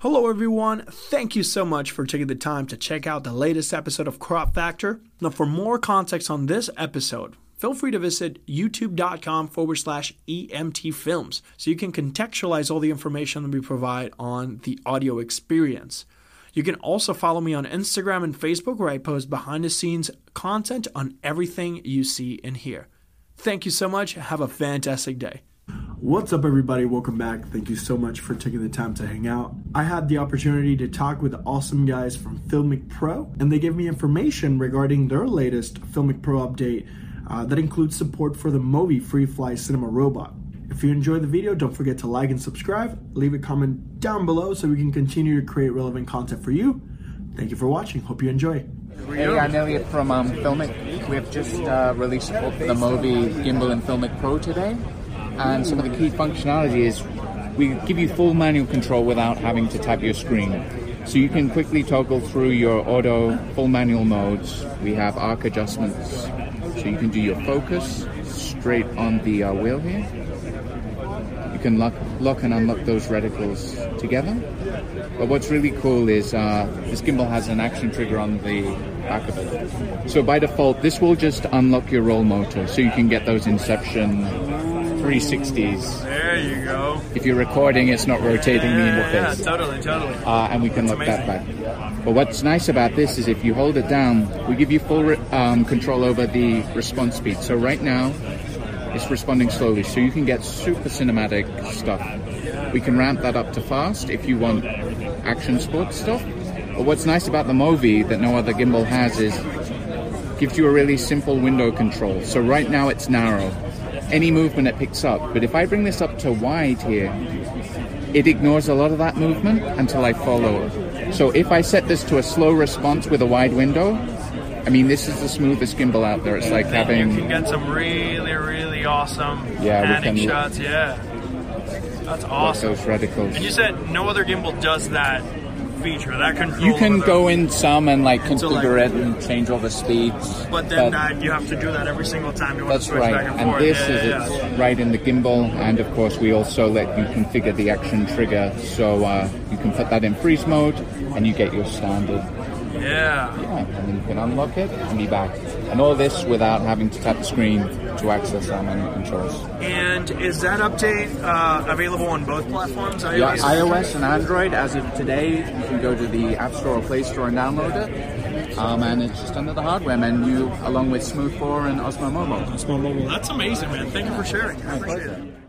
Hello, everyone. Thank you so much for taking the time to check out the latest episode of Crop Factor. Now, for more context on this episode, feel free to visit youtube.com forward slash EMT films so you can contextualize all the information that we provide on the audio experience. You can also follow me on Instagram and Facebook where I post behind the scenes content on everything you see and hear. Thank you so much. Have a fantastic day. What's up, everybody? Welcome back. Thank you so much for taking the time to hang out. I had the opportunity to talk with awesome guys from Filmic Pro, and they gave me information regarding their latest Filmic Pro update uh, that includes support for the Movi FreeFly Cinema Robot. If you enjoyed the video, don't forget to like and subscribe. Leave a comment down below so we can continue to create relevant content for you. Thank you for watching. Hope you enjoy. Hey, I'm Elliot from um, Filmic. We've just uh, released the Movi Gimbal and Filmic Pro today. And some of the key functionality is we give you full manual control without having to tap your screen. So you can quickly toggle through your auto full manual modes. We have arc adjustments. So you can do your focus straight on the uh, wheel here. You can lock, lock and unlock those reticles together. But what's really cool is uh, this gimbal has an action trigger on the back of it. So by default, this will just unlock your roll motor so you can get those inception 360s. There you go. If you're recording, it's not rotating the Yeah, yeah, interface. totally, totally. Uh, and we can look that back. But what's nice about this is if you hold it down, we give you full um, control over the response speed. So right now, it's responding slowly, so you can get super cinematic stuff. We can ramp that up to fast if you want action sports stuff. But what's nice about the Movi that no other gimbal has is gives you a really simple window control. So right now it's narrow. Any movement it picks up. But if I bring this up to wide here, it ignores a lot of that movement until I follow it. So if I set this to a slow response with a wide window, I mean this is the smoothest gimbal out there. It's like You having You can get some really, really awesome Yeah, shots. Yeah, that's like awesome. those reticles. And you said no other gimbal does that feature, that control. You can go in some and like so, like- configure it and change all the speeds. but then that you have to do that every single time you want That's to switch right, back and, and forth. this yeah, is yeah. right in the gimbal, and of course we also let you configure the action trigger, so uh, you can put that in freeze mode, and you get your standard. Yeah. Yeah, and then you can unlock it and be back, and all this without having to tap the screen to access our menu controls. And is that update uh, available on both platforms? Yeah, iOS and Android. As of today, you can go to the App Store or Play Store and download it. Um, and it's just under the hardware menu, along with Smooth 4 and Osmo Mobile. Osmo mobile. That's amazing, man. Thank you for sharing. I appreciate it.